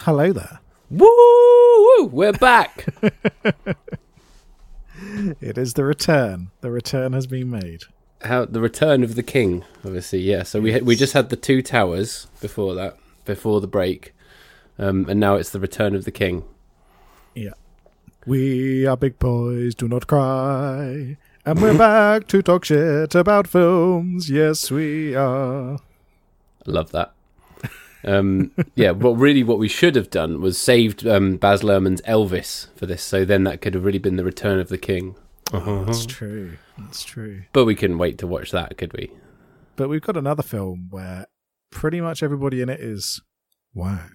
Hello there. Woo! We're back! It is the return. The return has been made. How the return of the king, obviously, yeah. So we we just had the two towers before that, before the break, um, and now it's the return of the king. Yeah. We are big boys, do not cry. And we're back to talk shit about films. Yes, we are. I love that. Um, yeah, well, really, what we should have done was saved um, Baz Luhrmann's Elvis for this, so then that could have really been the return of the king. Oh, that's true. That's true. But we couldn't wait to watch that, could we? But we've got another film where pretty much everybody in it is wound.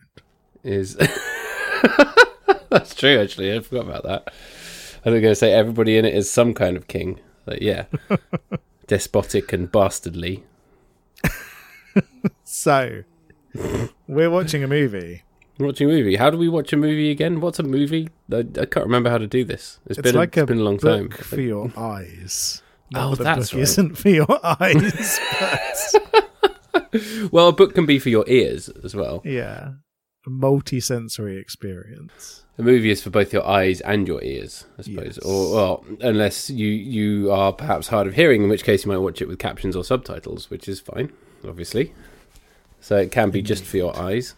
Is that's true? Actually, I forgot about that. I was going to say everybody in it is some kind of king. Like, yeah, despotic and bastardly. So, we're watching a movie. We're Watching a movie. How do we watch a movie again? What's a movie? I, I can't remember how to do this. It's been like a, a, it's been a long time. book for your eyes. Oh, that that's book right. isn't for your eyes. but Well, a book can be for your ears as well. yeah, a multi-sensory experience. A movie is for both your eyes and your ears, I suppose. Yes. Or well, unless you you are perhaps hard of hearing, in which case you might watch it with captions or subtitles, which is fine, obviously. So it can be just for your eyes.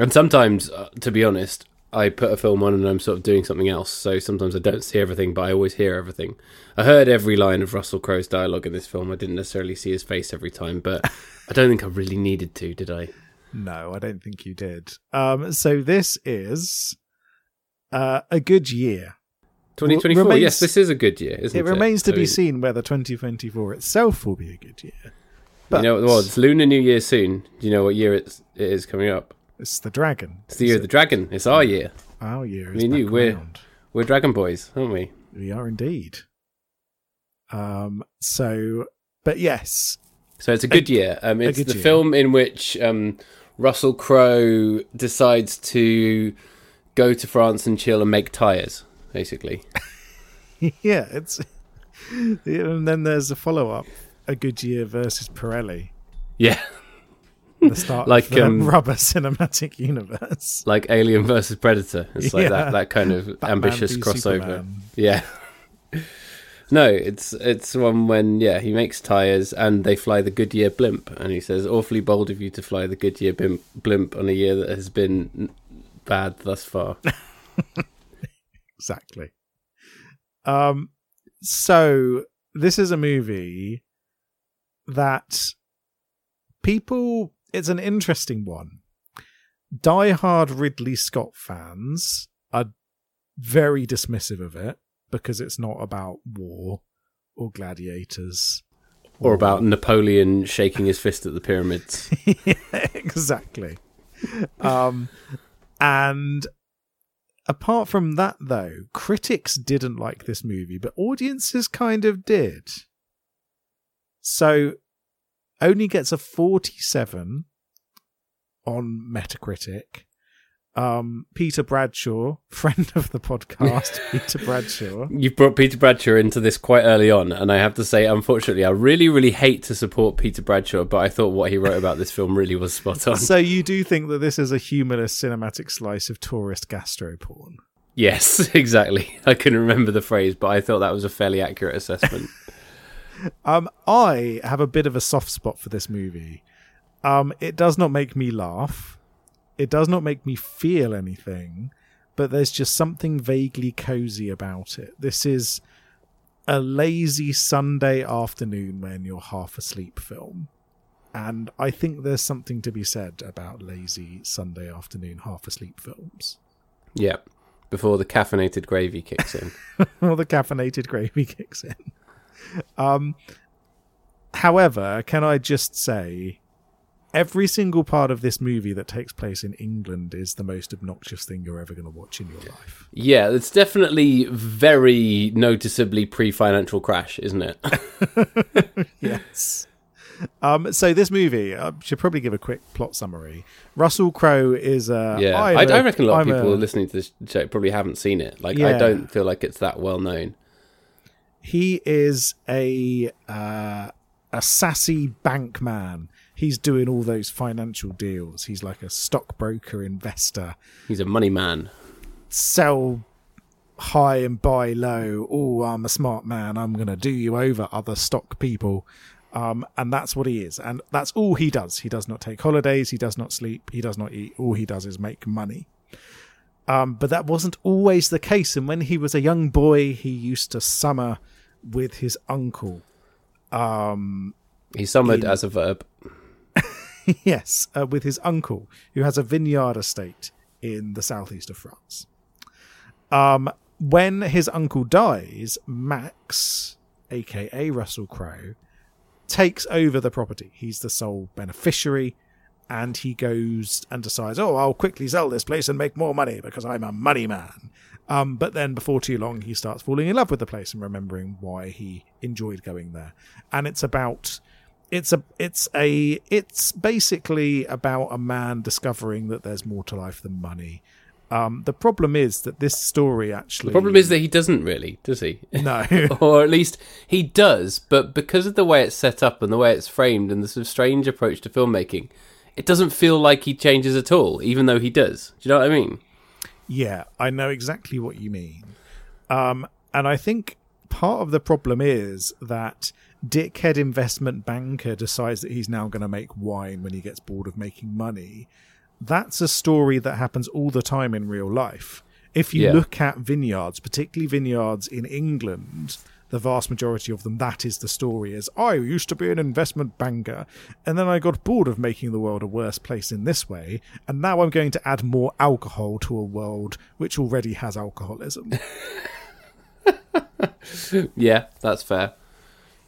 And sometimes, uh, to be honest, I put a film on and I'm sort of doing something else. So sometimes I don't see everything, but I always hear everything. I heard every line of Russell Crowe's dialogue in this film. I didn't necessarily see his face every time, but I don't think I really needed to, did I? No, I don't think you did. Um, so this is uh, a good year. 2024. remains- yes, this is a good year, isn't it? It remains to be seen whether 2024 itself will be a good year. But you know, well, it's Lunar New Year soon. Do you know what year it's it is coming up? it's the dragon. It's the year of the dragon. It's our year. Our year is Me and you, we're-. We're dragon boys, aren't we? We are indeed. Um. So, but yes, So it's a good year. Um, it's the year. film in which um, Russell Crowe decides to go to France and chill and make tires, basically. yeah, it's. And then there's a follow up: A Goodyear versus Pirelli. Yeah, The start Like, of the um, rubber cinematic universe. like Alien versus Predator. It's like Yeah. that that kind of Batman ambitious crossover. Superman. Yeah. No, it's it's one when yeah he makes tires and they fly the Goodyear blimp and he says awfully bold of you to fly the Goodyear blimp, blimp on a year that has been bad thus far. Exactly. Um. So this is a movie that people. It's an interesting one. Die-hard Ridley Scott fans are very dismissive of it because it's not about war or gladiators or about Napoleon shaking his fist at the pyramids. exactly. Um, and apart from that, though, critics didn't like this movie, but audiences kind of did. So, only gets a 47 on Metacritic. Um, Peter Bradshaw, friend of the podcast, Peter Bradshaw. You've brought Peter Bradshaw into this quite early on, and I have to say, unfortunately, I really, really hate to support Peter Bradshaw, but I thought what he wrote about this film really was spot on. So you do think that this is a humorless cinematic slice of tourist gastro porn? Yes, exactly. I couldn't remember the phrase, but I thought that was a fairly accurate assessment. Um, I have a bit of a soft spot for this movie. Um, it does not make me laugh. It does not make me feel anything, but there's just something vaguely cozy about it. This is a lazy Sunday afternoon when you're half asleep film. And I think there's something to be said about lazy Sunday afternoon half asleep films. Yeah. Before the caffeinated gravy kicks in. or the caffeinated gravy kicks in. Um, however, can I just say, every single part of this movie that takes place in England is the most obnoxious thing you're ever going to watch in your life. Yeah, it's definitely very noticeably pre-financial crash, isn't it? yes. Um, so this movie, I should probably give a quick plot summary. Russell Crowe is a yeah, I'm I, a- I reckon a lot of I'm people a- listening to this show probably haven't seen it. Like, Yeah. I don't feel like it's that well known. He is a uh, a sassy bank man. He's doing all those financial deals. He's like a stockbroker investor. He's a money man. Sell high and buy low. Oh, I'm a smart man. I'm going to do you over, other stock people. Um, and that's what he is. And that's all he does. He does not take holidays. He does not sleep. He does not eat. All he does is make money. Um, but that wasn't always the case. And when he was a young boy, he used to summer with his uncle. Um, He's summoned In- as a verb. yes, uh, with his uncle, who has a vineyard estate in the southeast of France. Um, when his uncle dies, Max, aka Russell Crowe, takes over the property. He's the sole beneficiary, and he goes and decides, "Oh, I'll quickly sell this place and make more money because I'm a money man." Um, but then, before too long, he starts falling in love with the place and remembering why he enjoyed going there. And it's about it's a it's a it's basically about a man discovering that there's more to life than money. Um, the problem is that this story actually The problem is that he doesn't really, does he? no or at least he does, but because of the way it's set up and the way it's framed and the sort of strange approach to filmmaking, it doesn't feel like he changes at all, even though he does. Do you know what I mean? Yeah, I know exactly what you mean. Um, and I think part of the problem is that dickhead investment banker decides that he's now going to make wine when he gets bored of making money. That's a story that happens all the time in real life. If you Yeah. look at vineyards, particularly vineyards in England, the vast majority of them, that is the story is I used to be an investment banker, and then I got bored of making the world a worse place in this way, and now I'm going to add more alcohol to a world which already has alcoholism. Yeah, that's fair.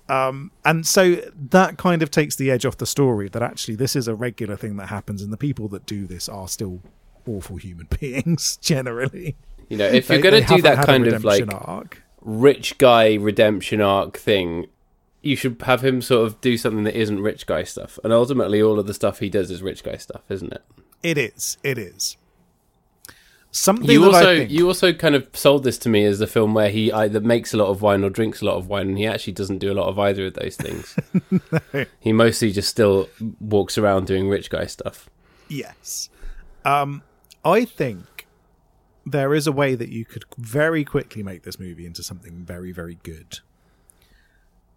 Um, and so that kind of takes the edge off the story that actually this is a regular thing that happens, and the people that do this are still awful human beings generally. You know, if They- you're going to do that kind of like arc. Rich guy redemption arc thing, you should have him sort of do something that isn't rich guy stuff. And ultimately, all of the stuff he does is rich guy stuff, isn't it? It is. It is. Something You also think, you also kind of sold this to me as the film where he either makes a lot of wine or drinks a lot of wine, and he actually doesn't do a lot of either of those things. He mostly just still walks around doing rich guy stuff. yes. Um, I think there is a way that you could very quickly make this movie into something very, very good,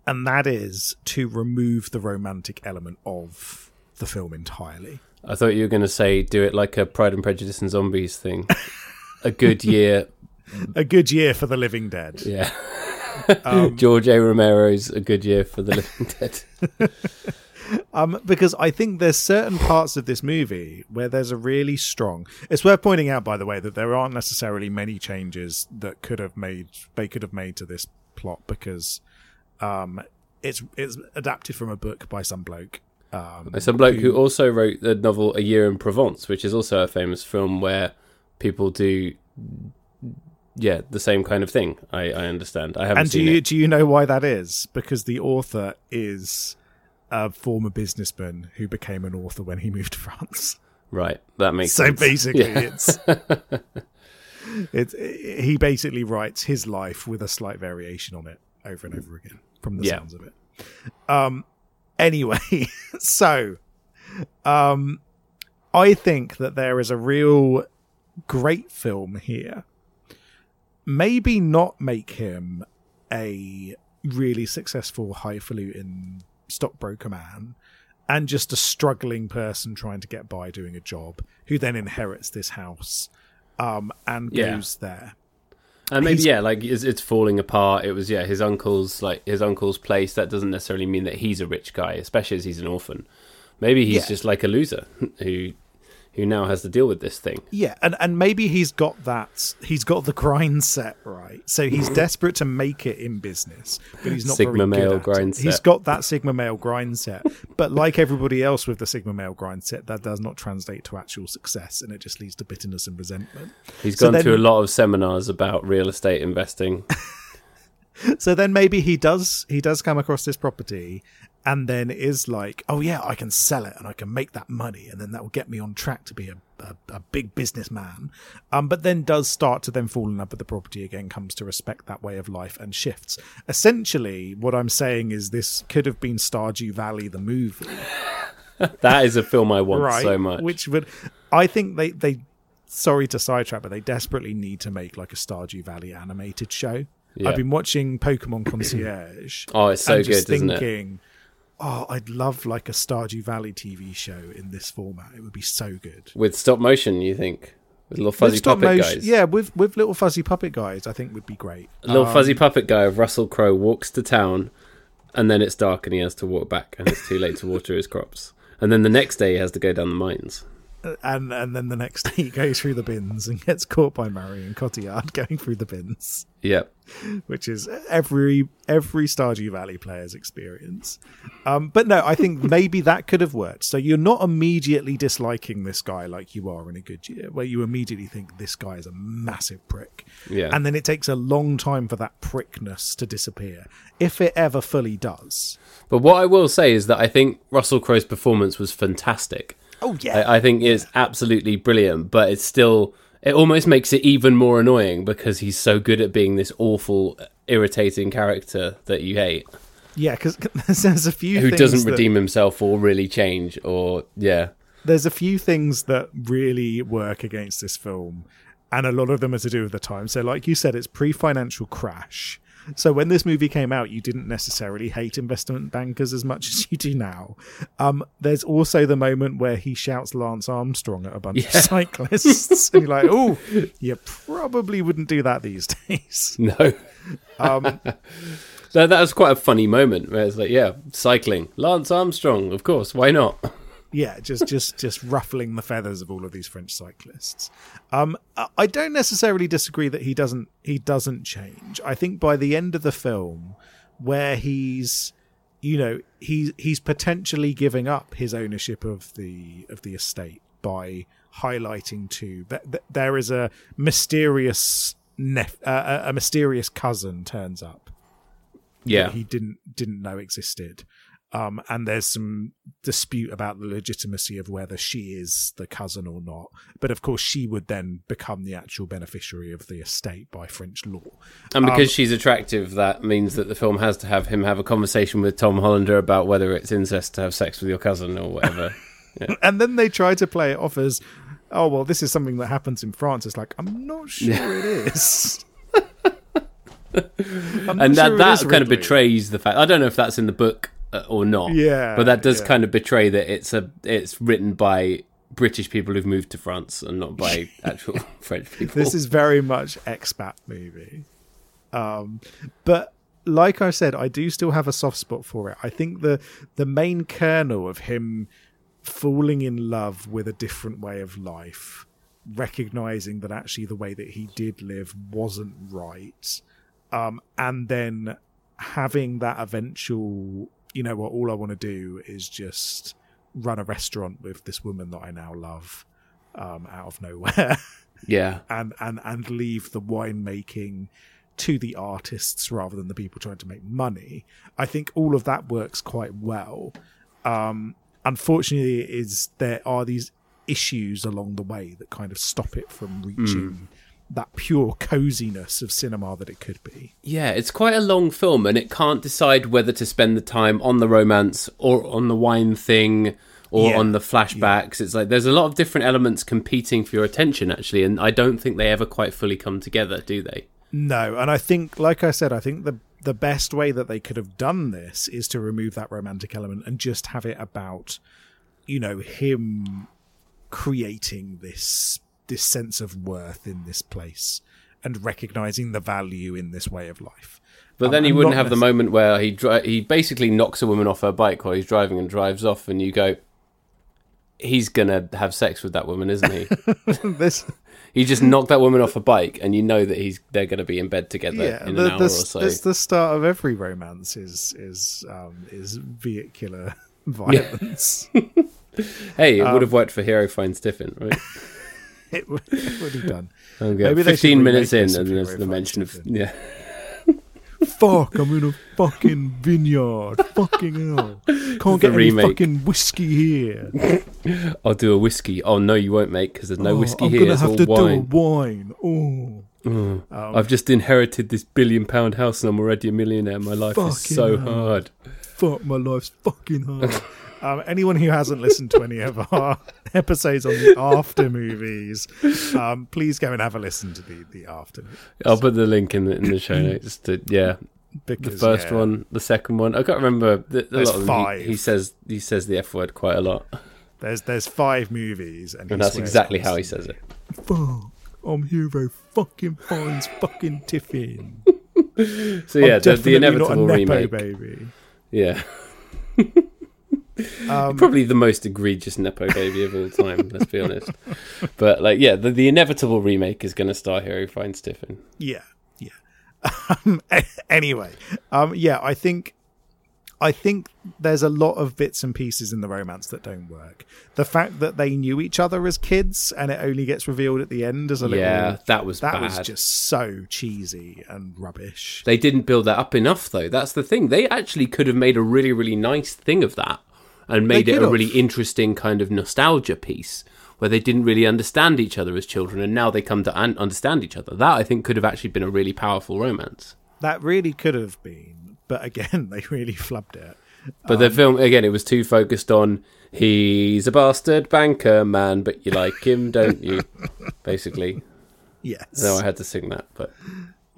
and that is to remove the romantic element of the film entirely. I thought you were going to say do it like a Pride and Prejudice and Zombies thing. a good year, A good year for the living dead. yeah. Um, George A. Romero's A Good Year for the Living Dead. Um, because I think there's certain parts of this movie where there's a really strong. It's worth pointing out, by the way, that there aren't necessarily many changes that could have made they could have made to this plot because um, it's it's adapted from a book by some bloke. Um, Some bloke who also wrote the novel A Year in Provence, which is also a famous film where people do, yeah, the same kind of thing. I, I understand. I haven't and do seen you it. do you know why that is? Because the author is a former businessman who became an author when he moved to France. Right, that makes so sense. basically Yeah. it's it's he basically writes his life with a slight variation on it over and over again from the Yeah. sounds of it um anyway so um i think that there is a real great film here maybe not make him a really successful highfalutin stockbroker man and just a struggling person trying to get by doing a job who then inherits this house um, and Yeah. goes there. And maybe He's- yeah, like it's, it's falling apart. It was yeah, his uncle's like his uncle's place. That doesn't necessarily mean that he's a rich guy, especially as he's an orphan. Maybe he's Yeah. just like a loser who who now has to deal with this thing. Yeah, and and maybe he's got that. He's got the grind set right, so he's mm-hmm. desperate to make it in business, but he's not Sigma very good male at grind it. He's set. got that sigma male grind set, but like everybody else with the sigma male grind set, that does not translate to actual success, and it just leads to bitterness and resentment. He's So gone then- to a lot of seminars about real estate investing. So then maybe he does he does come across this property and then is like, oh yeah, I can sell it and I can make that money and then that will get me on track to be a, a, a big businessman. Um, but then does start to then fall in love with the property again, comes to respect that way of life and shifts. Essentially, what I'm saying is this could have been Stardew Valley the movie, that is a film I want right? so much. Which would, I think they they. Sorry to sidetrack, but they desperately need to make like a Stardew Valley animated show. Yeah. I've been watching Pokemon Concierge. Oh, it's so good, isn't it? Oh, I'd love like a Stardew Valley TV show in this format. It would be so good. With stop motion, you think? With little fuzzy With stop puppet motion- guys. yeah, with with little fuzzy puppet guys, I think would be great. A little Um, fuzzy puppet guy of Russell Crowe walks to town, and then it's dark and he has to walk back, and it's too late to water his crops. And then the next day he has to go down the mines. And and then the next day he goes through the bins and gets caught by Marion Cotillard going through the bins, Yep. which is every every Stardew Valley player's experience. Um, but no, I think maybe that could have worked. So you're not immediately disliking this guy like you are in a good year, where you immediately think this guy is a massive prick. Yeah. And then it takes a long time for that prickness to disappear, if it ever fully does. But what I will say is that I think Russell Crowe's performance was fantastic. Oh yeah, I, I think it's absolutely brilliant, but it's still it almost makes it even more annoying because he's so good at being this awful, irritating character that you hate, yeah. Because there's a few who doesn't that- redeem himself or really change, or yeah, there's a few things that really work against this film, and a lot of them are to do with the time. So, like you said, it's pre-financial crash. So when this movie came out, you didn't necessarily hate investment bankers as much as you do now. Um, there's also the moment where he shouts Lance Armstrong at a bunch of cyclists, and you're like, "Oh, you probably wouldn't do that these days." no. Um, So that was quite a funny moment where it's like, yeah, cycling, Lance Armstrong, of course, why not? Yeah, just just just ruffling the feathers of all of these French cyclists. Um, I- don't necessarily disagree that he doesn't he doesn't change. I think by the end of the film, where he's you know he's he's potentially giving up his ownership of the of the estate by highlighting to that, that there is a mysterious nep- uh, a a mysterious cousin turns up Yeah, that he didn't didn't know existed. Um, and there's some dispute about the legitimacy of whether she is the cousin or not. But of course, she would then become the actual beneficiary of the estate by French law. and because um, she's attractive, that means that the film has to have him have a conversation with Tom Hollander about whether it's incest to have sex with your cousin or whatever. And then they try to play it off as, oh, well, this is something that happens in France. It's like, I'm not sure it is. And that sure that kind of betrays the fact. I don't know if that's in the book or not. Yeah, but that does yeah. kind of betray that it's a it's written by British people who've moved to France and not by actual French people. This is very much expat movie. Um, but like I said, I do still have a soft spot for it. I think the the main kernel of him falling in love with a different way of life, recognizing that actually the way that he did live wasn't right, um, and then having that eventual, you know what, all I want to do is just run a restaurant with this woman that I now love um, out of nowhere. yeah, and and and leave the winemaking to the artists rather than the people trying to make money. I think all of that works quite well. Um, unfortunately, is there are these issues along the way that kind of stop it from reaching that pure coziness of cinema that it could be. yeah. It's quite a long film, and it can't decide whether to spend the time on the romance or on the wine thing. Or Yeah. on the flashbacks, it's like there's a lot of different elements competing for your attention, actually, and I don't think they ever quite fully come together, do they? No, and I think, like I said, I think the the best way that they could have done this is to remove that romantic element and just have it about, you know, him creating this this sense of worth in this place and recognizing the value in this way of life. But Um, then he and wouldn't have the moment where he dri- he basically knocks a woman off her bike while he's driving and drives off, and you go, he's gonna have sex with that woman, isn't he? this he just knocked that woman off a bike, and you know that he's they're gonna be in bed together yeah, in the, an hour the, or so. It's the start of every romance is is um, is vehicular violence. Hey, it Um, would have worked for Hero Fiennes Tiffin, right? it, would, it would have done. Okay, Maybe they 15 minutes in, and there's the mention of yeah. Fuck! I'm in a fucking vineyard. fucking hell! Can't get any remake. fucking whiskey here. I'll do a whiskey. Oh no, you won't, mate, because there's no Oh, whiskey I'm here. gonna It's have all to wine. do a wine. Oh, Mm. Um, I've just inherited this billion pound house, and I'm already a millionaire. My life is so hell. hard. fuck! My life's fucking hard. Um, anyone who hasn't listened to any of our episodes on the after movies, um, please go and have a listen to the the after. movies. I'll put the link in the in the show notes. To, yeah, the first yeah, one, the second one. I can't remember. The, a There's lot of them, five. He, he says he says the f word quite a lot, There's there's five movies, and, and that's exactly how he says it. Fuck! I'm hero fucking Fiennes fucking Tiffin. So yeah, the, the inevitable not a nepo remake. baby. Yeah, Um, probably the most egregious nepo baby of all time. let's be honest. But like, yeah, the, the inevitable remake is going to star Hero Fiennes Tiffin. Yeah, yeah. Um, anyway, um, yeah, I think, I think there's a lot of bits and pieces in the romance that don't work. The fact that they knew each other as kids and it only gets revealed at the end as a little Yeah, that was that bad. was just so cheesy and rubbish. They didn't build that up enough, though. That's the thing. They actually could have made a really, really nice thing of that and made it a have. really interesting kind of nostalgia piece where they didn't really understand each other as children and now they come to un- understand each other. That, I think, could have actually been a really powerful romance. That really could have been, but again, they really flubbed it. But Um, the film, again, it was too focused on he's a bastard banker man, but you like him, don't you? Basically. Yes. No, I had to sing that, but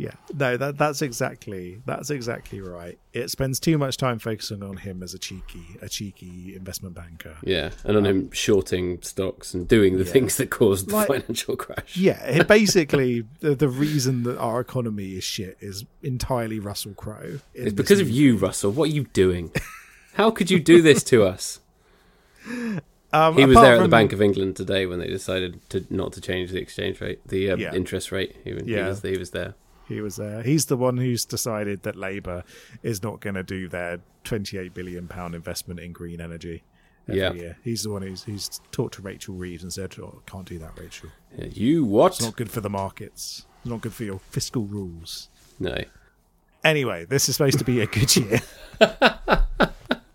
Yeah, no, that that's exactly that's exactly right. It spends too much time focusing on him as a cheeky, a cheeky investment banker. yeah. And on him shorting stocks and doing the Um, Yeah. things that caused the Like- financial crash. Yeah, it basically the, the reason that our economy is shit is entirely Russell Crowe. It's because of you, Russell. What are you doing? How could you do this to us? Um, He was there at the Bank of England today when they decided to not to change the exchange rate, the uh, Yeah. interest rate. He, he Yeah. was he was there. He was there. He's the one who's decided that Labour is not going to do their 28 billion pound investment in green energy every Yeah. year. He's the one who's who's talked to Rachel Reeves and said, "Oh, can't do that, Rachel. You what? It's not good for the markets. It's not good for your fiscal rules." No. Anyway, this is supposed to be a good year.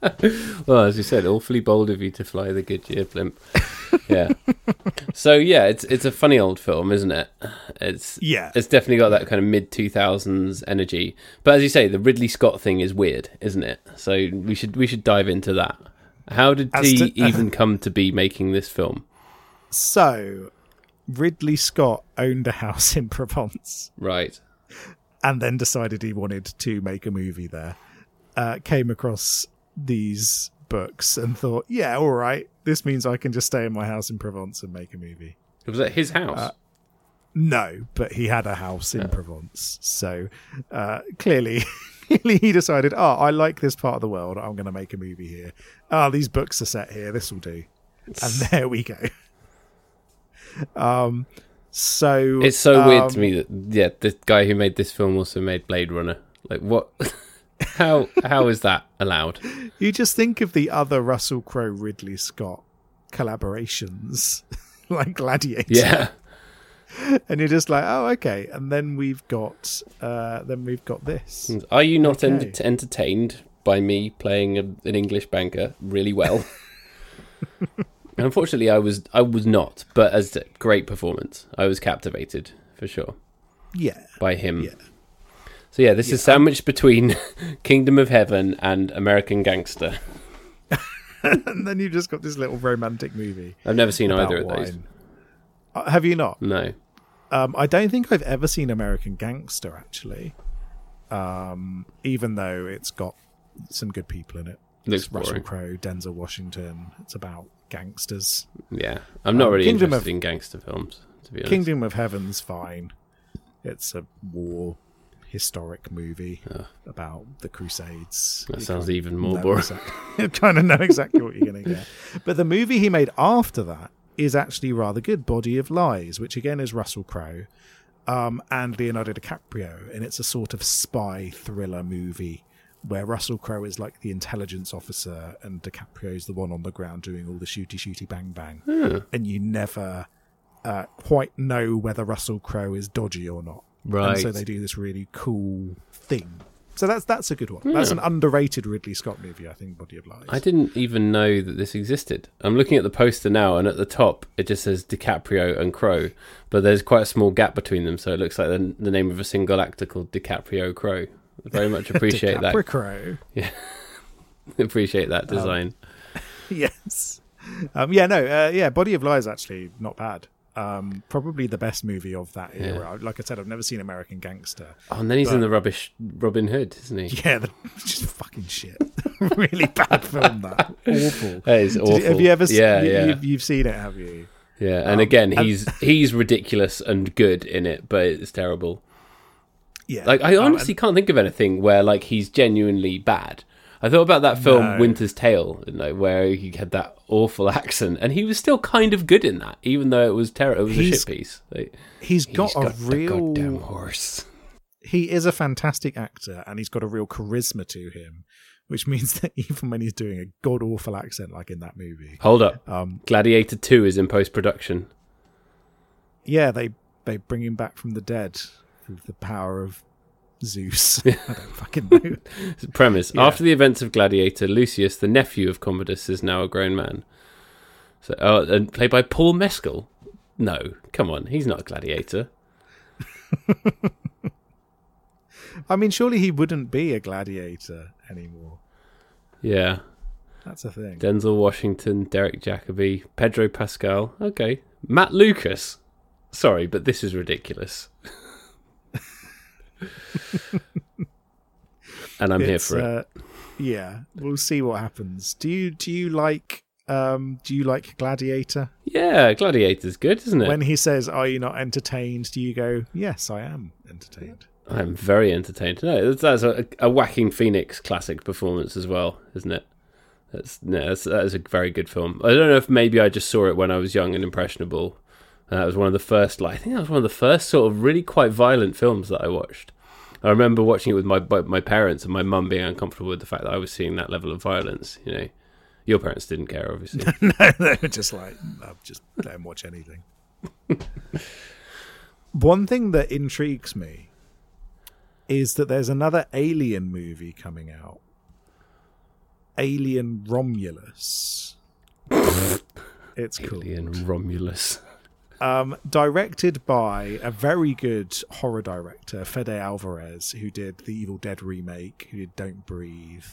Well, as you said, awfully bold of you to fly the Goodyear blimp. Yeah. so yeah, it's it's a funny old film, isn't it? It's yeah. it's definitely got that kind of mid two thousands energy. But as you say, the Ridley Scott thing is weird, isn't it? So we should we should dive into that. How did As he to- even come to be making this film? So, Ridley Scott owned a house in Provence Right. and then decided he wanted to make a movie there. Uh, came across these books and thought, yeah, all right, this means I can just stay in my house in Provence and make a movie. It was at his house. Uh, No, but he had a house in Provence. So uh, clearly, clearly he decided, oh, I like this part of the world. I'm going to make a movie here. Oh, these books are set here. This will do. And there we go. Um, so It's so weird to um, me that yeah, the guy who made this film also made Blade Runner. Like what? how how is that allowed? You just think of the other Russell Crowe Ridley Scott collaborations, like Gladiator, Yeah, and you're just like, oh, okay. And then we've got, uh, then we've got this. are you not Okay. ent- entertained by me playing a, an English banker really well? Unfortunately, I was I was not, but as a great performance, I was captivated for sure Yeah, by him. Yeah. So yeah, this is sandwiched between Kingdom of Heaven and American Gangster. and then you've just got this little romantic movie. I've never seen either of those. Uh, have you not? No. Um, I don't think I've ever seen American Gangster actually. Um, even though it's got some good people in it. Looks It's Russell. Crowe, Denzel Washington. It's about gangsters. Yeah, I'm not Um, really Kingdom interested of- in gangster films, to be honest. Kingdom of Heaven's fine. It's a war historic movie about the Crusades. That You sounds even more boring. exact- kind of know exactly what you're going to get. But the movie he made after that is actually rather good. Body of Lies, which again is Russell Crowe um, and Leonardo DiCaprio, and it's a sort of spy thriller movie where Russell Crowe is like the intelligence officer and DiCaprio is the one on the ground doing all the shooty shooty bang bang, and you never uh, quite know whether Russell Crowe is dodgy or not. Right. And so they do this really cool thing. So that's that's a good one. That's an underrated Ridley Scott movie, I think. Body of Lies. I didn't even know that this existed. I'm looking at the poster now, and at the top it just says DiCaprio and Crowe, but there's quite a small gap between them, so it looks like the, the name of a single actor called DiCaprio Crowe. I very much appreciate that. DiCaprio. Crowe. Yeah. Appreciate that design. yes. Um, yeah, no, uh, yeah, Body of Lies actually not bad. Um, probably the best movie of that era. Like I said, I've never seen American Gangster. oh, and then he's in the rubbish Robin Hood, isn't he? Yeah, the, just fucking shit. really bad film. That awful. That is awful. you- have you ever? se- Yeah, you, yeah. You've, you've seen it, have you? Yeah, and Um, again, and- he's he's ridiculous and good in it, but it's terrible. Yeah. Like I Um, honestly can't think of anything where like he's genuinely bad. I thought about that film No. Winter's Tale, you know, where he had that awful accent, and he was still kind of good in that, even though it was terrible. It was a shit piece. Like, he's got, he's a the real. goddamn horse. He is a fantastic actor, and he's got a real charisma to him, which means that even when he's doing a god awful accent like in that movie, Hold up, um, Gladiator Two is in post production. yeah, they they bring him back from the dead through the power of Zeus. I don't fucking know. Premise: Yeah. After the events of Gladiator, Lucius, the nephew of Commodus, is now a grown man. So, oh, and played by Paul Mescal. No, come on, he's not a gladiator. I mean, surely he wouldn't be a gladiator anymore. Yeah, That's a thing. Denzel Washington, Derek Jacobi, Pedro Pascal. Okay, Matt Lucas. Sorry, but this is ridiculous. and I'm here It's, for it. uh, yeah, we'll see what happens. Do you do you like um do you like Gladiator? Yeah, Gladiator's good, isn't it? When he says, "Are you not entertained?" Do you go, "Yes, I am entertained." I'm very entertained. No, that's, that's a, a Joaquin Phoenix classic performance as well, isn't it? That's no, that's, that is a very good film. I don't know if maybe I just saw it when I was young and impressionable. And that was one of the first. Like, I think that was one of the first sort of really quite violent films that I watched. I remember watching it with my my parents and my mum being uncomfortable with the fact that I was seeing that level of violence. You know, your parents didn't care, obviously. no, they were just like, no, just let him watch anything. One thing that intrigues me is that there's another Alien movie coming out. Alien Romulus. it's called Alien Romulus. Um, directed by a very good horror director, Fede Alvarez, who did the Evil Dead remake, who did Don't Breathe.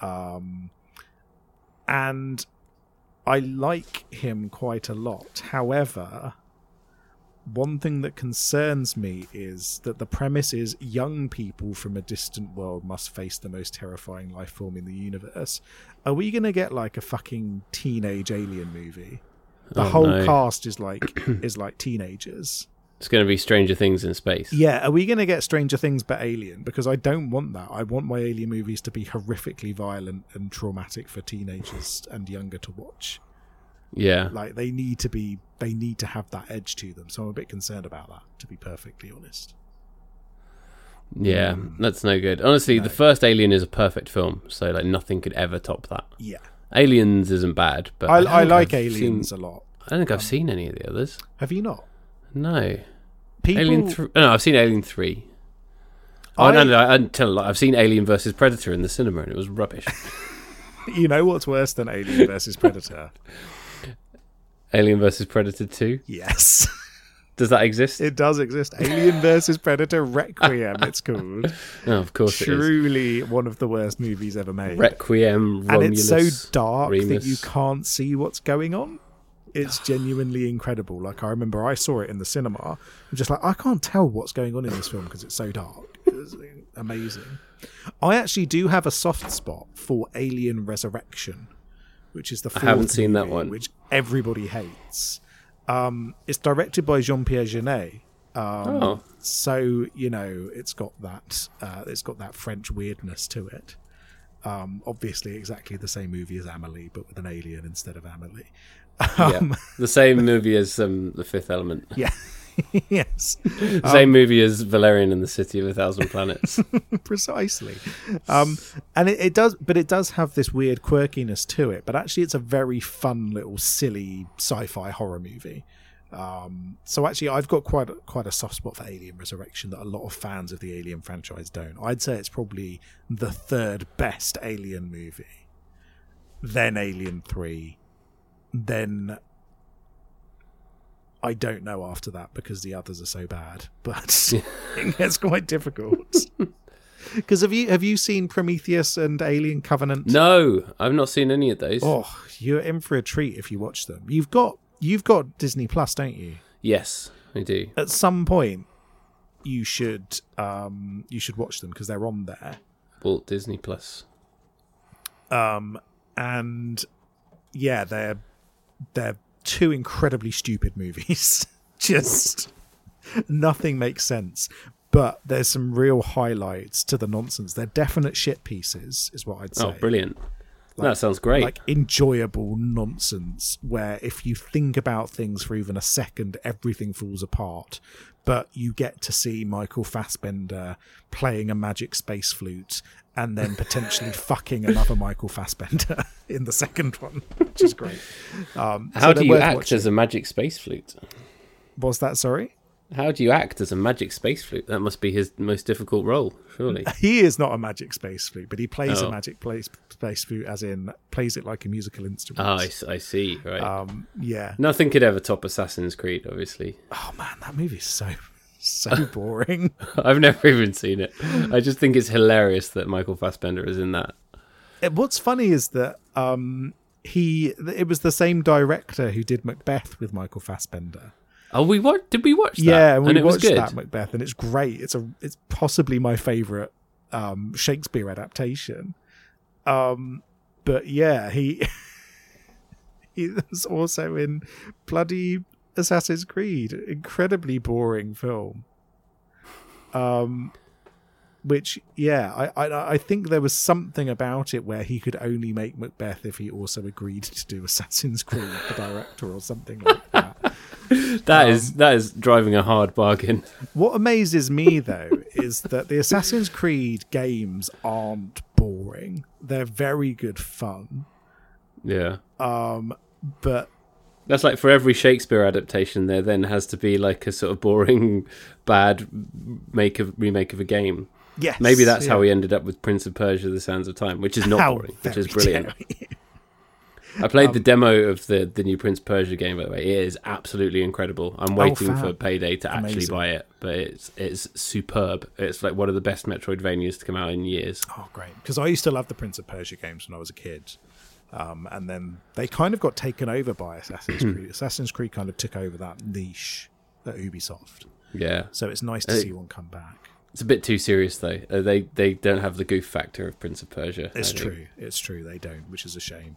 Um, and I like him quite a lot. However, one thing that concerns me is that the premise is young people from a distant world must face the most terrifying life form in the universe. Are we going to get like a fucking teenage alien movie? The Oh, whole no. cast is like is like teenagers. It's going to be Stranger Things in space. Yeah, are we going to get Stranger Things but Alien? Because I don't want that. I want my Alien movies to be horrifically violent and traumatic for teenagers and younger to watch. Yeah. Like they need to be, they need to have that edge to them. So I'm a bit concerned about that, to be perfectly honest. Yeah, mm. that's no good. Honestly, the first Alien is a perfect film, so like nothing could ever top that. Yeah, Aliens isn't bad, but I, don't I like I've Aliens Seen, a lot. I don't think I've um, seen any of the others. Have you not? No, People, Alien. Th- oh, no, I've seen Alien Three. Oh I- no, no, I, I lie. I've seen Alien versus Predator in the cinema, and it was rubbish. you know what's worse than Alien versus Predator? Alien versus Predator Two. Yes, Does that exist? it does exist. Alien versus Predator Requiem. It's called. no, of course it is. Truly one of the worst movies ever made. Requiem. and it's so dark that you can't see what's going on. It's genuinely incredible. Like I remember, I saw it in the cinema. I'm just like, I can't tell what's going on in this film because it's so dark. It was amazing. I actually do have a soft spot for Alien Resurrection, which is the fourth haven't seen that one. which everybody hates. Um, it's directed by Jean Pierre Jeunet, Um, Oh. So you know, it's got that uh, it's got that French weirdness to it. Um, obviously, exactly the same movie as Amelie, but with an alien instead of Amelie. Um, yeah. The same movie as um, The Fifth Element. yeah. yes, same movie as Valerian and the City of a Thousand Planets. precisely. Um, and it, it does, but it does have this weird quirkiness to it. But actually, it's a very fun little silly sci-fi horror movie. Um, so actually, I've got quite a, quite a soft spot for Alien Resurrection that a lot of fans of the Alien franchise don't. I'd say it's probably the third best Alien movie. Then Alien Three, then I don't know after that because the others are so bad. But it gets quite difficult. Because have you have you seen Prometheus and Alien Covenant? no, I've not seen any of those. Oh, you're in for a treat if you watch them. You've got you've got Disney Plus, don't you? Yes, I do. At some point, you should um you should watch them because they're on there. Walt Disney Plus. Um and yeah, they're they're two incredibly stupid movies. Just nothing makes sense. But there's some real highlights to the nonsense. They're definite shit pieces, is what I'd oh, say. Oh, brilliant. that sounds great. like enjoyable nonsense where if you think about things for even a second, everything falls apart. But you get to see Michael Fassbender playing a magic space flute and then potentially fucking another Michael Fassbender in the second one, which is great. Um, How so do you act watching. as a magic space flute? Was that sorry? How do you act as a magic space flute? That must be his most difficult role, surely. He is not a magic space flute, but he plays Oh. a magic place, space flute, as in plays it like a musical instrument. Ah, I, s- I see. Right. um, yeah. Nothing could ever top Assassin's Creed, obviously. Oh man, that movie's so so boring. I've never even seen it. I just think it's hilarious that Michael Fassbender is in that. What's funny is that um, he it was the same director who did Macbeth with Michael Fassbender. Oh, we what? Did we watch that? Yeah, and we watched that Macbeth, and it's great. It's a it's possibly my favorite um, Shakespeare adaptation. Um, but yeah, he he was also in bloody Assassin's Creed, incredibly boring film. Um, which yeah, I, I I think there was something about it where he could only make Macbeth if he also agreed to do Assassin's Creed, the director, or something like that. That Um, is that is driving a hard bargain. What amazes me though is that the Assassin's Creed games aren't boring. They're very good fun. Yeah. Um, but That's like for every Shakespeare adaptation, there then has to be like a sort of boring, bad make of remake of a game. yes, Maybe that's how we ended up with Prince of Persia: The Sands of Time, which is not How boring, which is brilliant. I played Um, the demo of the the new Prince of Persia game. By the way, it is absolutely incredible. I'm waiting Oh, for payday to actually buy it, but it's it's superb. It's like one of the best Metroidvanias to come out in years. Oh, great! Because I used to love the Prince of Persia games when I was a kid, um, and then they kind of got taken over by Assassin's Creed. Assassin's Creed kind of took over that niche at Ubisoft. Yeah, So it's nice to see one come back. it's a bit too serious though. Uh, they they don't have the goof factor of Prince of Persia. It's true. It's true. They don't, which is a shame.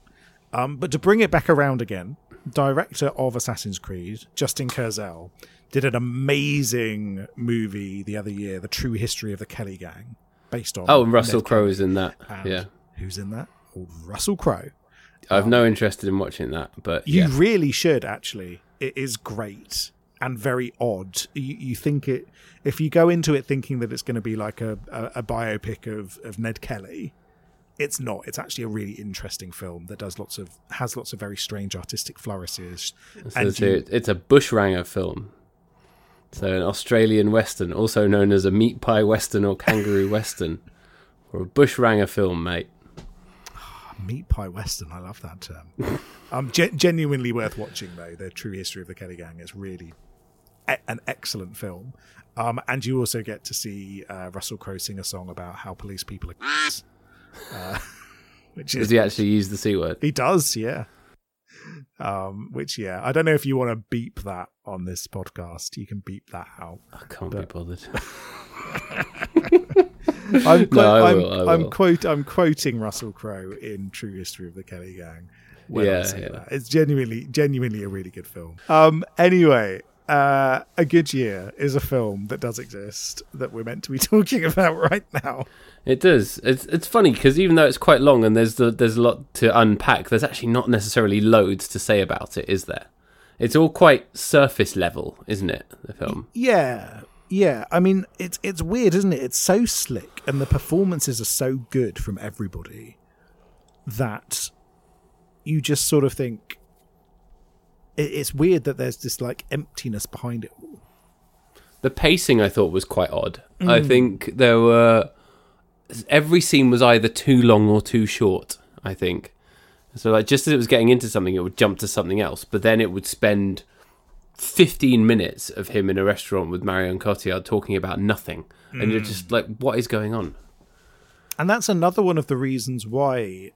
Um, but to bring it back around again, director of Assassin's Creed, Justin Kurzel, did an amazing movie the other year, The True History of the Kelly Gang, based on. Oh, and Russell Crowe is in that. Yeah, Who's in that? Oh, Russell Crowe. I've no interest in watching that, but You yeah, really should actually. It is great and very odd. You, you think it if you go into it thinking that it's going to be like a, a, a biopic of, of Ned Kelly, it's not. It's actually a really interesting film that does lots of has lots of very strange artistic flourishes. So you- a, it's a bushranger film. So an Australian western, also known as a meat pie western or kangaroo western, or a bushranger film, mate. Meat Pie Western. I love that term. um, gen- genuinely worth watching though. The True History of the Kelly Gang is really e- an excellent film. Um, and you also get to see uh, Russell Crowe sing a song about how police people are. uh, which is Does he actually use the c word? He does, yeah. Um, which yeah, I don't know if you want to beep that on this podcast. You can beep that out. I can't But- be bothered. I'm, quote, I I'm, will, I I'm quote I'm quoting Russell Crowe in True History of the Kelly Gang. When I Yeah, say yeah. that. It's genuinely genuinely a really good film. Um, anyway, uh, A Good Year is a film that does exist that we're meant to be talking about right now. It does. It's it's funny because even though it's quite long and there's the, there's a lot to unpack, there's actually not necessarily loads to say about it, is there? It's all quite surface level, isn't it? The film. Yeah, yeah. I mean, it's it's weird, isn't it? It's so slick, and the performances are so good from everybody that you just sort of think it, it's weird that there's this like emptiness behind it all. The pacing I thought was quite odd. I mm. think there were every scene was either too long or too short. I think so. Like just as it was getting into something, it would jump to something else, but then it would spend fifteen minutes of him in a restaurant with Marion Cotillard talking about nothing, and you're hmm. just like, what is going on? And that's another one of the reasons why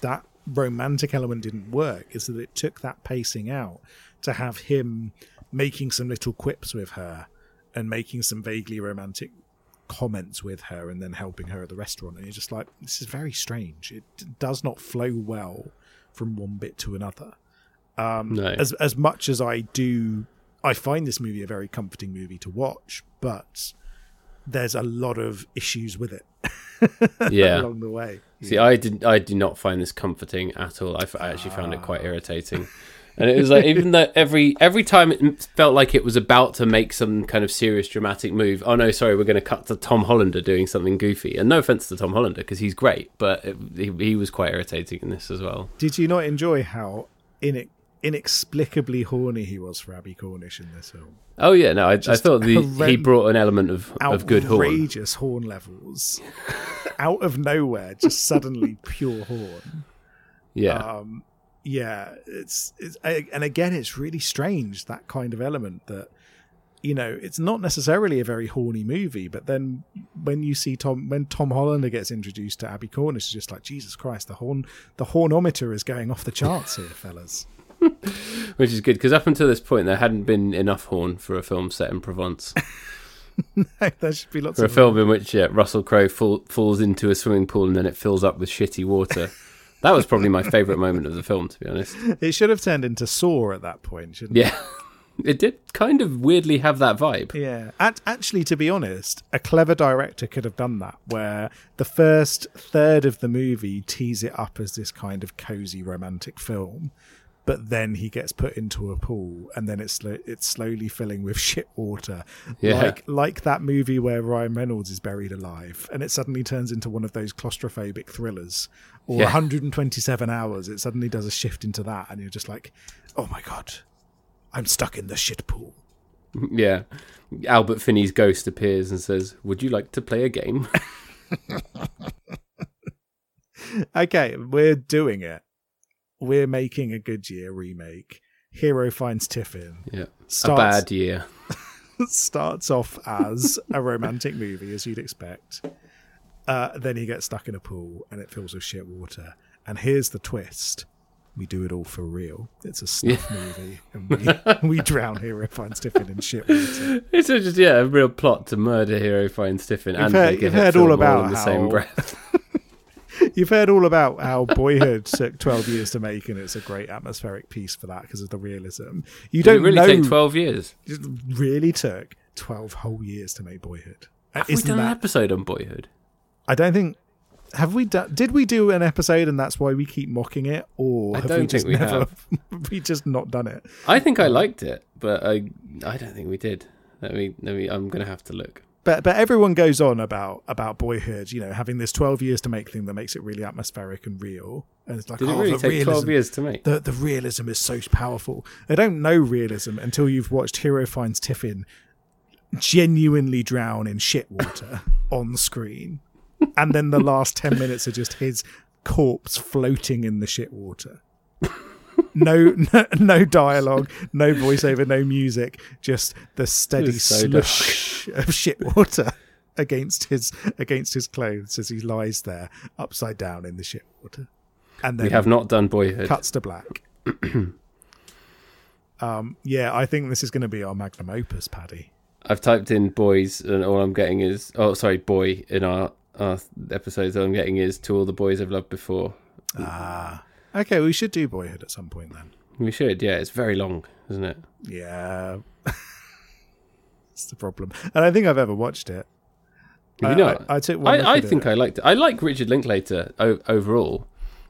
that romantic element didn't work is that it took that pacing out to have him making some little quips with her and making some vaguely romantic comments with her and then helping her at the restaurant. And you're just like this is very strange. It does not flow well from one bit to another um No. as as much as i do i find this movie a very comforting movie to watch but there's a lot of issues with it Yeah. along the way See, I did. I do not find this comforting at all. I, f- I actually found it quite irritating, and it was like even though every every time it felt like it was about to make some kind of serious dramatic move. Oh no, sorry, we're going to cut to Tom Hollander doing something goofy. And no offense to Tom Hollander because he's great, but it, he, he was quite irritating in this as well. Did you not enjoy how inex- inexplicably horny he was for Abbie Cornish in this film? Oh yeah, no, I, I thought the, he brought an element of of good horn. Outrageous horn levels. Out of nowhere, just suddenly pure horn. Yeah, Um, yeah, it's, it's and again, it's really strange that kind of element that you know it's not necessarily a very horny movie, but then when you see Tom when Tom Hollander gets introduced to Abbie Cornish, it's just like Jesus Christ, the horn the hornometer is going off the charts here, fellas. which is good because up until this point there hadn't been enough horn for a film set in Provence. there should be lots For a film in which yeah, Russell Crowe fall, falls into a swimming pool and then it fills up with shitty water. That was probably my favourite moment of the film, to be honest. It should have turned into Saw at that point, shouldn't it? Yeah, it did kind of weirdly have that vibe. Yeah. Actually, to be honest, a clever director could have done that, where the first third of the movie tease it up as this kind of cozy romantic film, but then he gets put into a pool, and then it's it's slowly filling with shit water, Yeah. like like that movie where Ryan Reynolds is buried alive, and it suddenly turns into one of those claustrophobic thrillers. Or Yeah. 127 hours, it suddenly does a shift into that, and you're just like, oh my god, I'm stuck in the shit pool. Yeah. Albert Finney's ghost appears and says, Would you like to play a game? Okay, we're doing it. We're making a Good Year remake. Hero Fiennes Tiffin. Yeah. Starts, a bad year. starts off as a romantic movie, as you'd expect. Uh, then he gets stuck in a pool and it fills with shit water. And here's the twist. We do it all for real. It's a snuff movie, and we, we drown Hero Fiennes Tiffin in shit water. It's a just, yeah, a real plot to murder Hero Fiennes Tiffin and heard- make a you've heard all about in the how- same breath. You've heard all about how Boyhood took 12 years to make, and it's a great atmospheric piece for that because of the realism. You Did don't really know. take 12 years? It really took 12 whole years to make Boyhood. Uh, Have we Isn't done an episode on Boyhood? I don't think. Have we done? Did we do an episode and that's why we keep mocking it, or I have don't we just think we never? we just not done it. I think I liked it, but I I don't think we did. Let me let me. I'm gonna have to look. But but everyone goes on about about Boyhood, you know, having this 12 years to make thing that makes it really atmospheric and real. And it's like, Did it oh, really the take realism, 12 years to make? the the realism is so powerful. They don't know realism until you've watched Hero Fiennes Tiffin genuinely drown in shit water on screen, and then the last ten minutes are just his corpse floating in the shit water. No, no, no dialogue, no voiceover, no music, just the steady so dark. slush of shit water against his against his clothes as he lies there upside down in the shit water. And then We have not done Boyhood. cuts to black. um, yeah, I think this is going to be our magnum opus, Paddy. I've typed in boys, and all I'm getting is oh, sorry, boy in our our episodes. All I'm getting is to all the boys I've loved before. Ah, okay. We should do Boyhood at some point then. We should. Yeah, it's very long, isn't it? Yeah. It's the problem. And I think I've ever watched it. Have I, you not? I, I took one I, I think it. I liked it. I like Richard Linklater o- overall.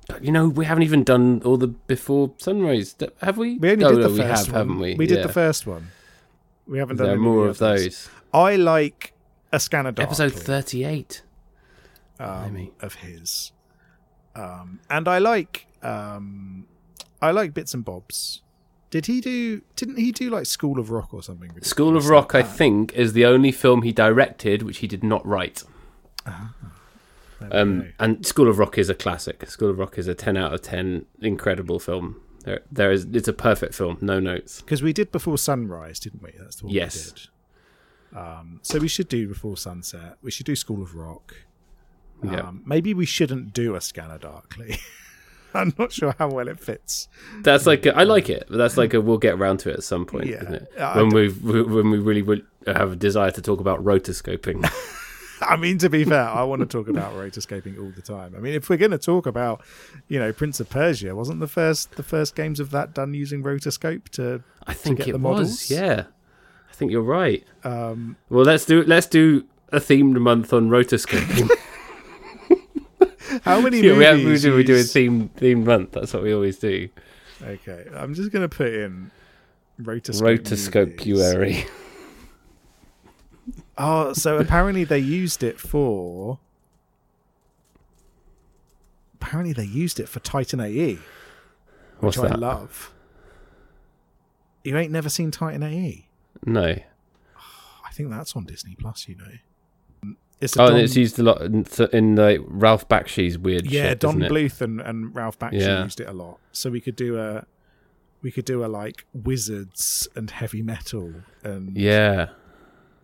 But, you know, we haven't even done all the Before Sunrise, have we? We only oh, did no, the we first have, one. haven't we? We did Yeah. the first one. We haven't done more of others. those. I like a scanner darkly, Episode 38. um, of his, um, and I like um, I like bits and bobs. Did he do? Didn't he do like School of Rock or something? School of Rock, I like that? think, is the only film he directed which he did not write. We Um, and School of Rock is a classic. School of Rock is a 10 out of 10 incredible film. There, there is it's a perfect film, no notes. Because we did before sunrise, didn't we? That's what Yes. we did. Um, so we should do before sunset. We should do School of Rock. Yeah. Um, maybe we shouldn't do a Scanner Darkly. I'm not sure how well it fits. That's like a, I like it, but that's like a we'll get around to it at some point, Yeah. isn't it? I When we when we really have a desire to talk about rotoscoping. I mean, to be fair, I want to talk about rotoscoping all the time. I mean, if we're going to talk about, you know, Prince of Persia, wasn't the first the first games of that done using rotoscope to? I think get it the was. models? Yeah, I think you're right. Um, Well, let's do let's do a themed month on rotoscoping. how many yeah, we, have, we movies? do we do a theme themed themed month. That's what we always do. Okay, I'm just to put in rotoscope. Rotoscopuary. Oh, so apparently they used it for. Apparently they used it for Titan AE, What's which I that? love. You ain't never seen Titan AE? No. I think that's on Disney Plus. You know, it's Oh, Don, and it's used a lot in, in like Ralph Bakshi's weird yeah, shit, Don? Bluth and, and Ralph Bakshi Yeah. used it a lot. So we could do a, we could do a like wizards and heavy metal and Yeah.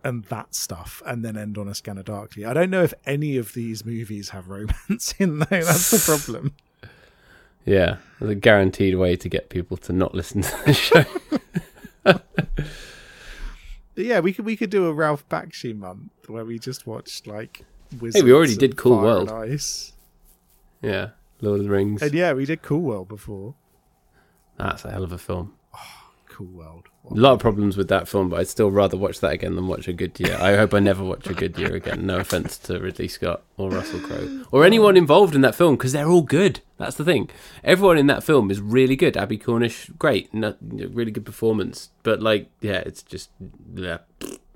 and that stuff, and then end on a Scanner Darkly. I don't know if any of these movies have romance in there. That's the problem. Yeah. It's a guaranteed way to get people to not listen to the show. Yeah, we could we could do a Ralph Bakshi month where we just watched like wizards. Hey, we already did Cool Fire World. Ice. yeah. Lord of the Rings. and yeah, we did Cool World before. That's a hell of a film. Ah, cool World. A lot of problems with that film, but I'd still rather watch that again than watch A Good Year. I hope I never watch A Good Year again. No offense to Ridley Scott or Russell Crowe or anyone involved in that film because they're all good. That's the thing. Everyone in that film is really good. Abbie Cornish, great, really good performance. But like, yeah, it's just yeah,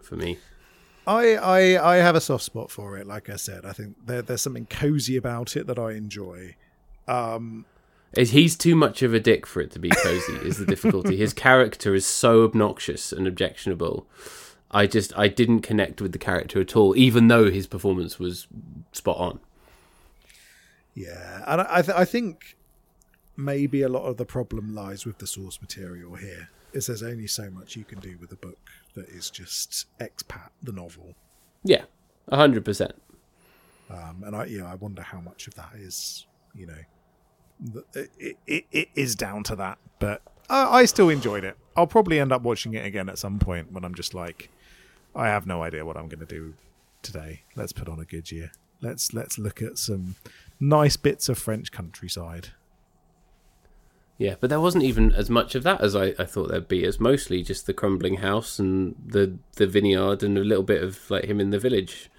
for me. I, I I have a soft spot for it. Like I said, I think there, there's something cozy about it that I enjoy. Um, Is he's too much of a dick for it to be cozy? is the difficulty. His character is so obnoxious and objectionable. I just I didn't connect with the character at all, even though his performance was spot on. yeah, and I I, th- I think maybe a lot of the problem lies with the source material here. Is there's only so much you can do with a book that is just expat the novel. Yeah, a hundred percent. Um, and I, know, I wonder how much of that is, you know, it, it, it is down to that. But I, I still enjoyed it. I'll probably end up watching it again at some point when I'm just like, I have no idea what I'm going to do today. Let's put on a good year. Let's let's look at some nice bits of French countryside. Yeah, but there wasn't even as much of that as I, I thought there'd be. It's mostly just the crumbling house and the the vineyard and a little bit of like him in the village,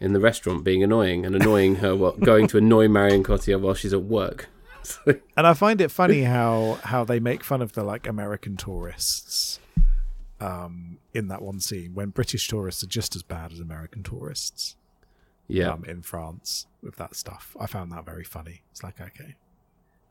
in the restaurant being annoying and annoying her what going to annoy Marion Cotillard while she's at work. And I find it funny how how they make fun of the like American tourists um, in that one scene when British tourists are just as bad as American tourists. yeah, um, in France with that stuff. I found that very funny. It's like, okay,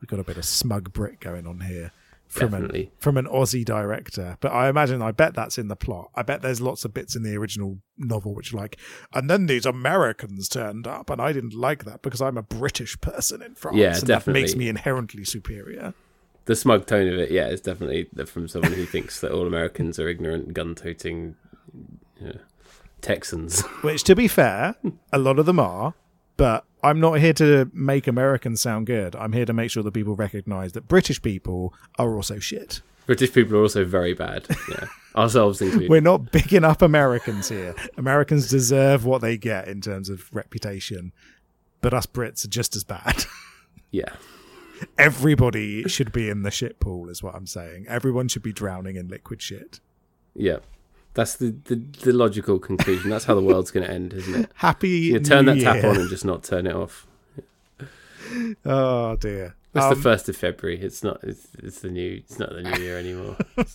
we've got a bit of smug Brit going on here from an, from an Aussie director. But I imagine, I bet that's in the plot. I bet there's lots of bits in the original novel which are like, and then these Americans turned up, and I didn't like that because I'm a British person in France. Yeah, and That makes me inherently superior. the smug tone of it. Yeah, is definitely from someone who thinks that all Americans are ignorant, gun-toting yeah, Texans. Which, to be fair, a lot of them are. But I'm not here to make Americans sound good. I'm here to make sure that people recognise that British people are also shit. British people are also very bad. Yeah, ourselves included. We're not bigging up Americans here. Americans deserve what they get in terms of reputation, but us Brits are just as bad. Yeah. everybody should be in the shit pool, is what I'm saying. Everyone should be drowning in liquid shit. Yeah. That's the, the, the logical conclusion. That's how the world's going to end, isn't it? Happy You turn that tap Year. on and just not turn it off. Oh dear. It's Um, the first of February. It's not. It's, it's the new. It's not the new year anymore.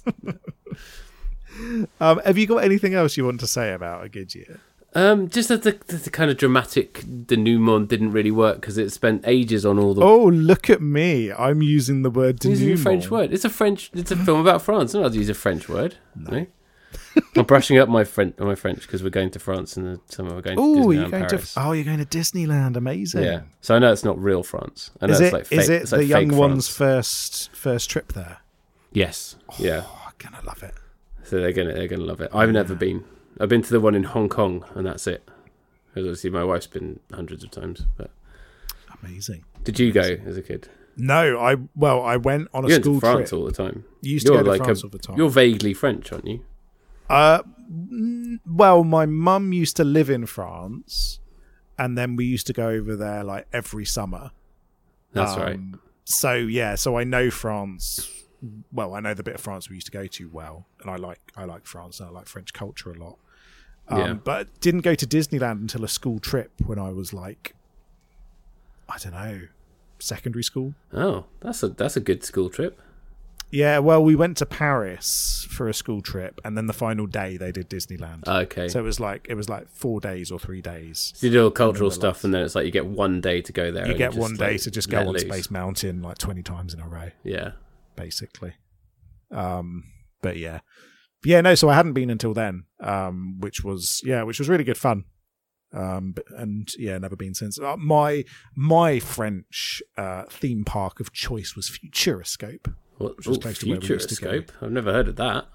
um, have you got anything else you want to say about a good year? Um, just that the, the, kind of dramatic denouement didn't really work because it spent ages on all the. Oh, look at me! I'm using the word I'm using a. French word. It's a French. It's a film about France. I'm not allowed to use a French word. No. I'm brushing up my French. My French because we're going to France in the summer. We're going to Oh, Disneyland you're going Paris. to oh, you're going to Disneyland. Amazing. yeah. So I know it's not real France. I know Is it's it like is it it's like the young fake one's first first trip there? Yes. Oh, yeah. Oh, I'm gonna love it. So they're gonna they're gonna love it. I've never been. I've been to the one in Hong Kong, and that's it. Because obviously my wife's been hundreds of times. But Amazing. did you go as a kid? No, I well, I went on a You went school to France trip. all the time. You Used to You're go to like France a, all the time. You're vaguely French, aren't you? Uh, well, my mum used to live in France, and then we used to go over there like every summer. That's Um, right. So yeah, so I know France. Well, I know the bit of France we used to go to well, and I like I like France and I like French culture a lot. Um, Yeah. But didn't go to Disneyland until a school trip when I was like, I don't know, secondary school. Oh, that's a that's a good school trip. Yeah, well, we went to Paris for a school trip, and then the final day they did Disneyland. Okay. So it was like it was like four days or three days. So you do all cultural Remember stuff, and then it's like you get one day to go there. You get one day like, to just go on loose. Space Mountain like twenty times in a row, Yeah. basically. Um, but yeah, yeah, no. So I hadn't been until then, um, which was yeah, which was really good fun. Um, but, and yeah, never been since. Uh, my my French uh, theme park of choice was Futuroscope. What? Which was Ooh, close to where we used to go. Futuroscope. I've never heard of that.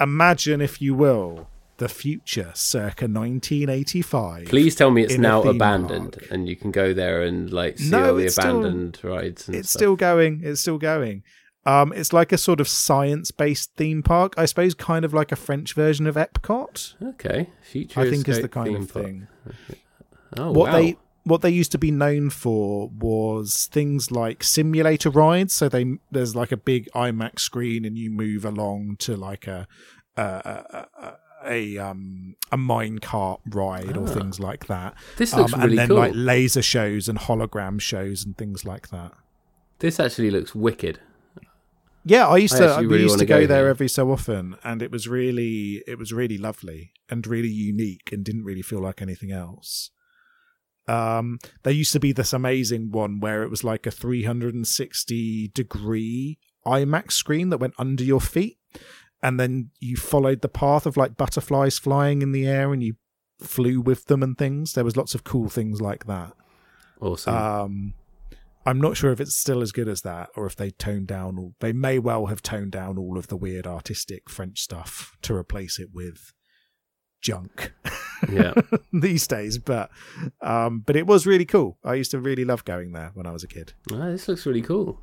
Imagine, if you will, the future circa 1985. Please tell me it's now abandoned, park. and you can go there and like see No, all the it's still- abandoned rides. And it's stuff. still going. It's still going. Um, it's like a sort of science-based theme park, I suppose, kind of like a French version of Epcot. okay. Futuroscope I think is the kind of park. thing. Oh what wow. they what they used to be known for was things like simulator rides. So they there's like a big IMAX screen, and you move along to like a a a, a, a um a mine cart ride or Ah. things like that. This looks um, really and then cool. like laser shows and hologram shows and things like that. This actually looks wicked. Yeah, I used I to. really used to go, go there here. every so often, and it was really, it was really lovely and really unique, and didn't really feel like anything else. Um, there used to be this amazing one where it was like a 360 degree IMAX screen that went under your feet, and then you followed the path of like butterflies flying in the air, and you flew with them and things. There was lots of cool things like that. Awesome. Um, I'm not sure if it's still as good as that, or if they toned down. All, they may well have toned down all of the weird artistic French stuff to replace it with junk yeah. these days. But um, but it was really cool. I used to really love going there when I was a kid. Ah, this looks really cool.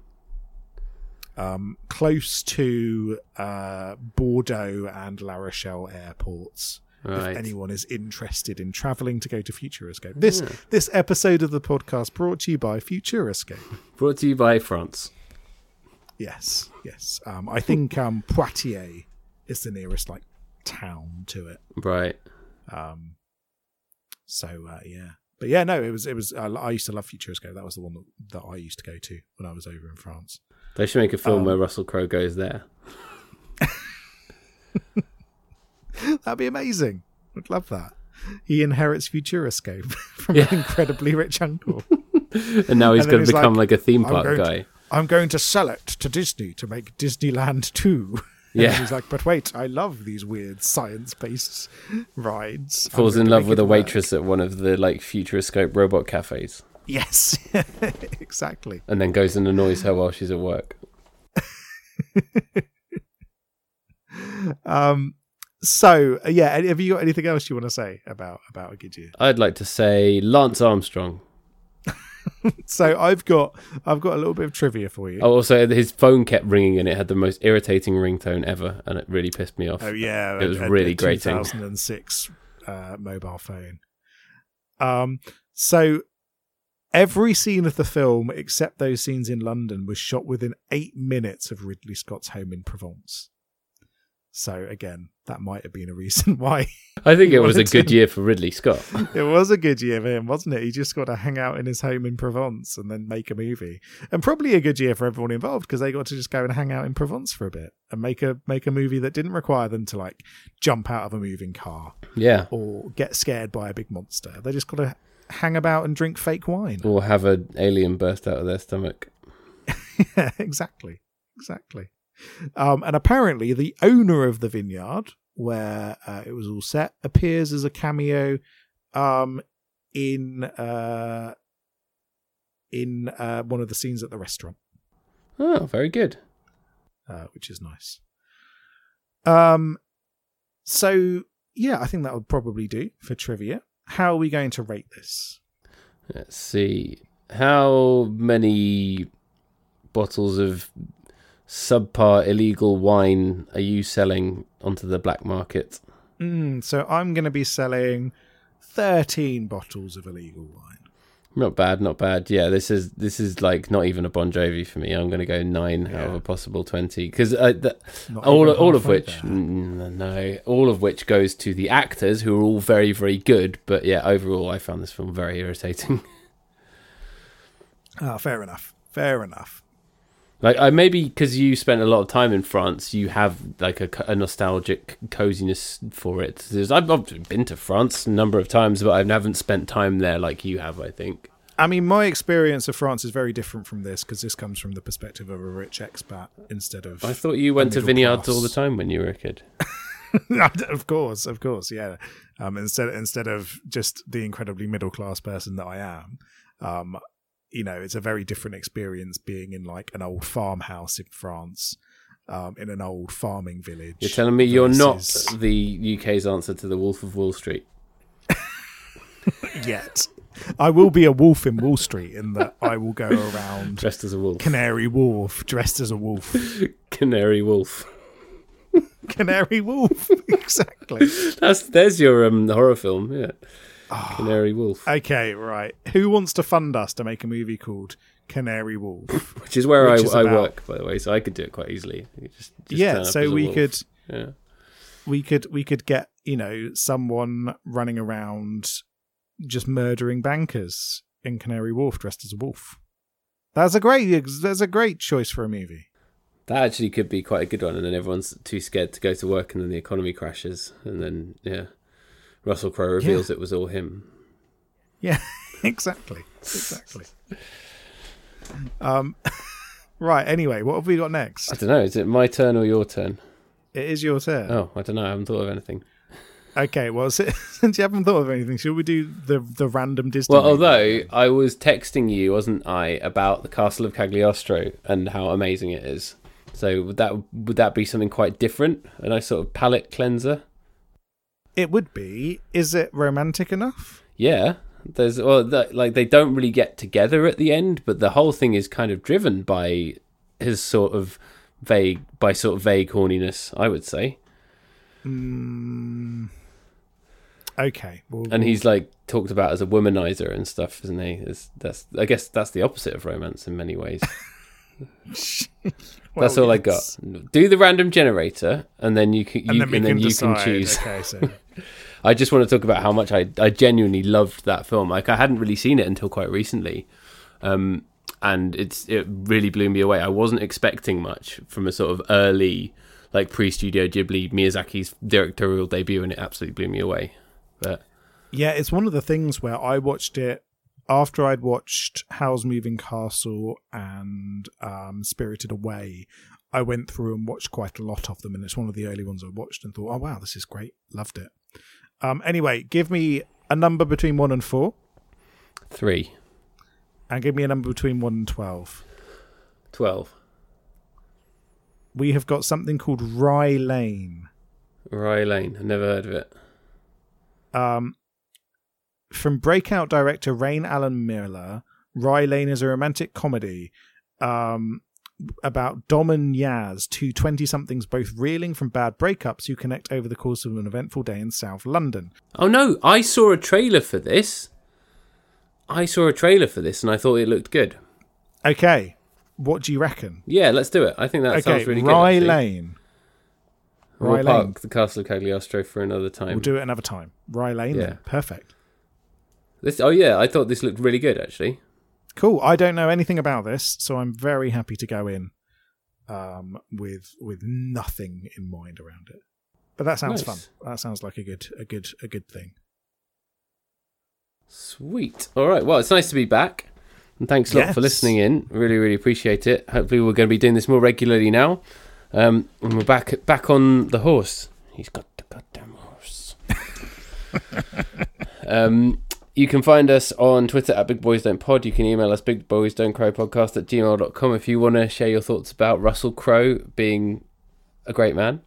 Um, close to uh, Bordeaux and La Rochelle airports. Right. If anyone is interested in travelling to go to Futuroscope, this Yeah. this episode of the podcast brought to you by Futuroscope. Brought to you by France. Yes, yes. Um, I think um, Poitiers is the nearest like town to it. Right. Um, so uh, yeah, but yeah, no, it was it was. Uh, I used to love Futuroscope. That was the one that, that I used to go to when I was over in France. They should make a film Um, where Russell Crowe goes there. That'd be amazing. I'd love that. He inherits Futuroscope from Yeah. an incredibly rich uncle. And now he's And going to become like, like, a theme "I'm park to- guy. I'm going to sell it to Disney to make Disneyland 2. Yeah. he's like, but wait, I love these weird science based rides. Falls in love with it a work." waitress at one of the like Futuroscope robot cafes, Yes, exactly. and then goes and annoys her while she's at work. Um, so yeah, have you got anything else you want to say about about a good? I'd like to say Lance Armstrong. So I've got I've got a little bit of trivia for you. Oh, also his phone kept ringing and it had the most irritating ringtone ever, and it really pissed me off. Oh yeah, It was a- really a grating. 2006 uh, mobile phone. Um, so Every scene of the film, except those scenes in London, was shot within eight minutes of Ridley Scott's home in Provence. So again, that might have been a reason why I think it was a good to- year for Ridley Scott. it was a good year for him, wasn't it? He just got to hang out in his home in Provence and then make a movie, and probably a good year for everyone involved because they got to just go and hang out in Provence for a bit and make a make a movie that didn't require them to like jump out of a moving car Yeah. or get scared by a big monster. They just got to hang about and drink fake wine. Or have an alien burst out of their stomach. yeah, exactly, exactly. Um, and apparently, the owner of the vineyard where uh, it was all set appears as a cameo um, in uh, in uh, one of the scenes at the restaurant, Oh, very good. uh, which is nice. Um, so yeah, I think that would probably do for trivia. How are we going to rate this? Let's see. How many bottles of subpar illegal wine are you selling onto the black market? Mm, so I'm going to be selling thirteen bottles of illegal wine. Not bad, not bad. Yeah, this is this is like not even a Bon Jovi for me. I'm going to go nine out of Yeah. a possible twenty because uh, all all of which mm, no, all of which goes to the actors who are all very very good. But yeah, overall, I found this film very irritating. Ah, fair enough. Fair enough. Like I maybe because you spent a lot of time in France, you have like a, a nostalgic coziness for it. There's, I've, I've been to France a number of times, but I haven't spent time there like you have. I think. I mean, my experience of France is very different from this because this comes from the perspective of a rich expat instead of. I thought you went to vineyards class. all the time when you were a kid. of course, of course, yeah. Um, instead, instead of just the incredibly middle class person that I am, um, you know, it's a very different experience being in like an old farmhouse in France, um, in an old farming village. You're telling me you're not the UK's answer to the Wolf of Wall Street. yet. I will be a wolf in Wall Street in that I will go around Dressed as a wolf. Canary Wolf, dressed as a wolf. Canary wolf. Canary Wolf, exactly. That's there's your um horror film. Yeah. Ah. Canary wolf, Okay, right. Who wants to fund us to make a movie called Canary Wolf? which is where which I, is I about- work, by the way. So I could do it quite easily. Just, just yeah, so we could Yeah. we could we could get you know someone running around just murdering bankers in Canary Wharf dressed as a wolf. That's a great that's a great choice for a movie. That actually could be quite a good one, and then everyone's too scared to go to work, and then the economy crashes, and then yeah, Russell Crowe reveals it was all him. Yeah, exactly, exactly. Um, right. Anyway, what have we got next? I don't know. Is it my turn or your turn? It is your turn. Oh, I don't know. I haven't thought of anything. Okay. Well, since you haven't thought of anything, should we do the the random Disney? Well, although? I was texting you, wasn't I, about the Castle of Cagliostro and how amazing it is. So would that would that be something quite different? A nice sort of palate cleanser? It would be. Is it romantic enough? Yeah. There's well, the, like they don't really get together at the end, but the whole thing is kind of driven by his sort of vague, by sort of vague horniness, I would say. Mm, okay. Well, And he's like talked about as a womanizer and stuff, isn't he? It's, that's I guess that's the opposite of romance in many ways. that's well, all I got. Do the random generator, and then you can you, And then and then can you decide. can choose. Okay, so I just want to talk about how much I I genuinely loved that film. Like I hadn't really seen it until quite recently, um, and it's it really blew me away. I wasn't expecting much from a sort of early like pre Studio Ghibli Miyazaki's directorial debut, and it absolutely blew me away. But yeah, it's one of the things where I watched it after I'd watched Howl's Moving Castle and um, Spirited Away. I went through and watched quite a lot of them, and it's one of the early ones I watched and thought, "Oh wow, this is great, loved it." Um, anyway, give me a number between one and four, three, and give me a number between one and twelve. twelve, We have got something called Rye Lane. Rye Lane. I never heard of it. Um, from breakout director Raine Allen-Miller, Rye Lane is a romantic comedy um, about Dom and Yaz, two 20 somethings both reeling from bad breakups who connect over the course of an eventful day in South London. Oh no, I saw a trailer for this. I saw a trailer for this and I thought it looked good. Okay, what do you reckon? Yeah, let's do it. I think that okay, sounds really Rye good. actually. Lane. We'll Rye Lane. park the Castle of Cagliostro for another time. We'll do it another time. Rye Lane. Yeah. then. Perfect. This, oh yeah, I thought this looked really good actually. Cool. I don't know anything about this, so I'm very happy to go in um, with with nothing in mind around it. But that sounds Nice. fun. That sounds like a good a good a good thing. Sweet. All right. Well, it's nice to be back. And thanks a lot for listening in. Really, really appreciate it. Hopefully, we're going to be doing this more regularly now. Um, and we're back back on the horse. He's got the goddamn horse. um, you can find us on Twitter at Big Boys Don't Pod. You can email us Big Boys Don't Crow Podcast at gmail.com if you want to share your thoughts about Russell Crowe being a great man.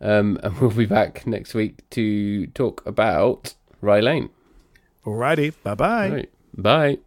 Um, and we'll be back next week to talk about Rye Lane. Alrighty. Bye bye. Right. Bye.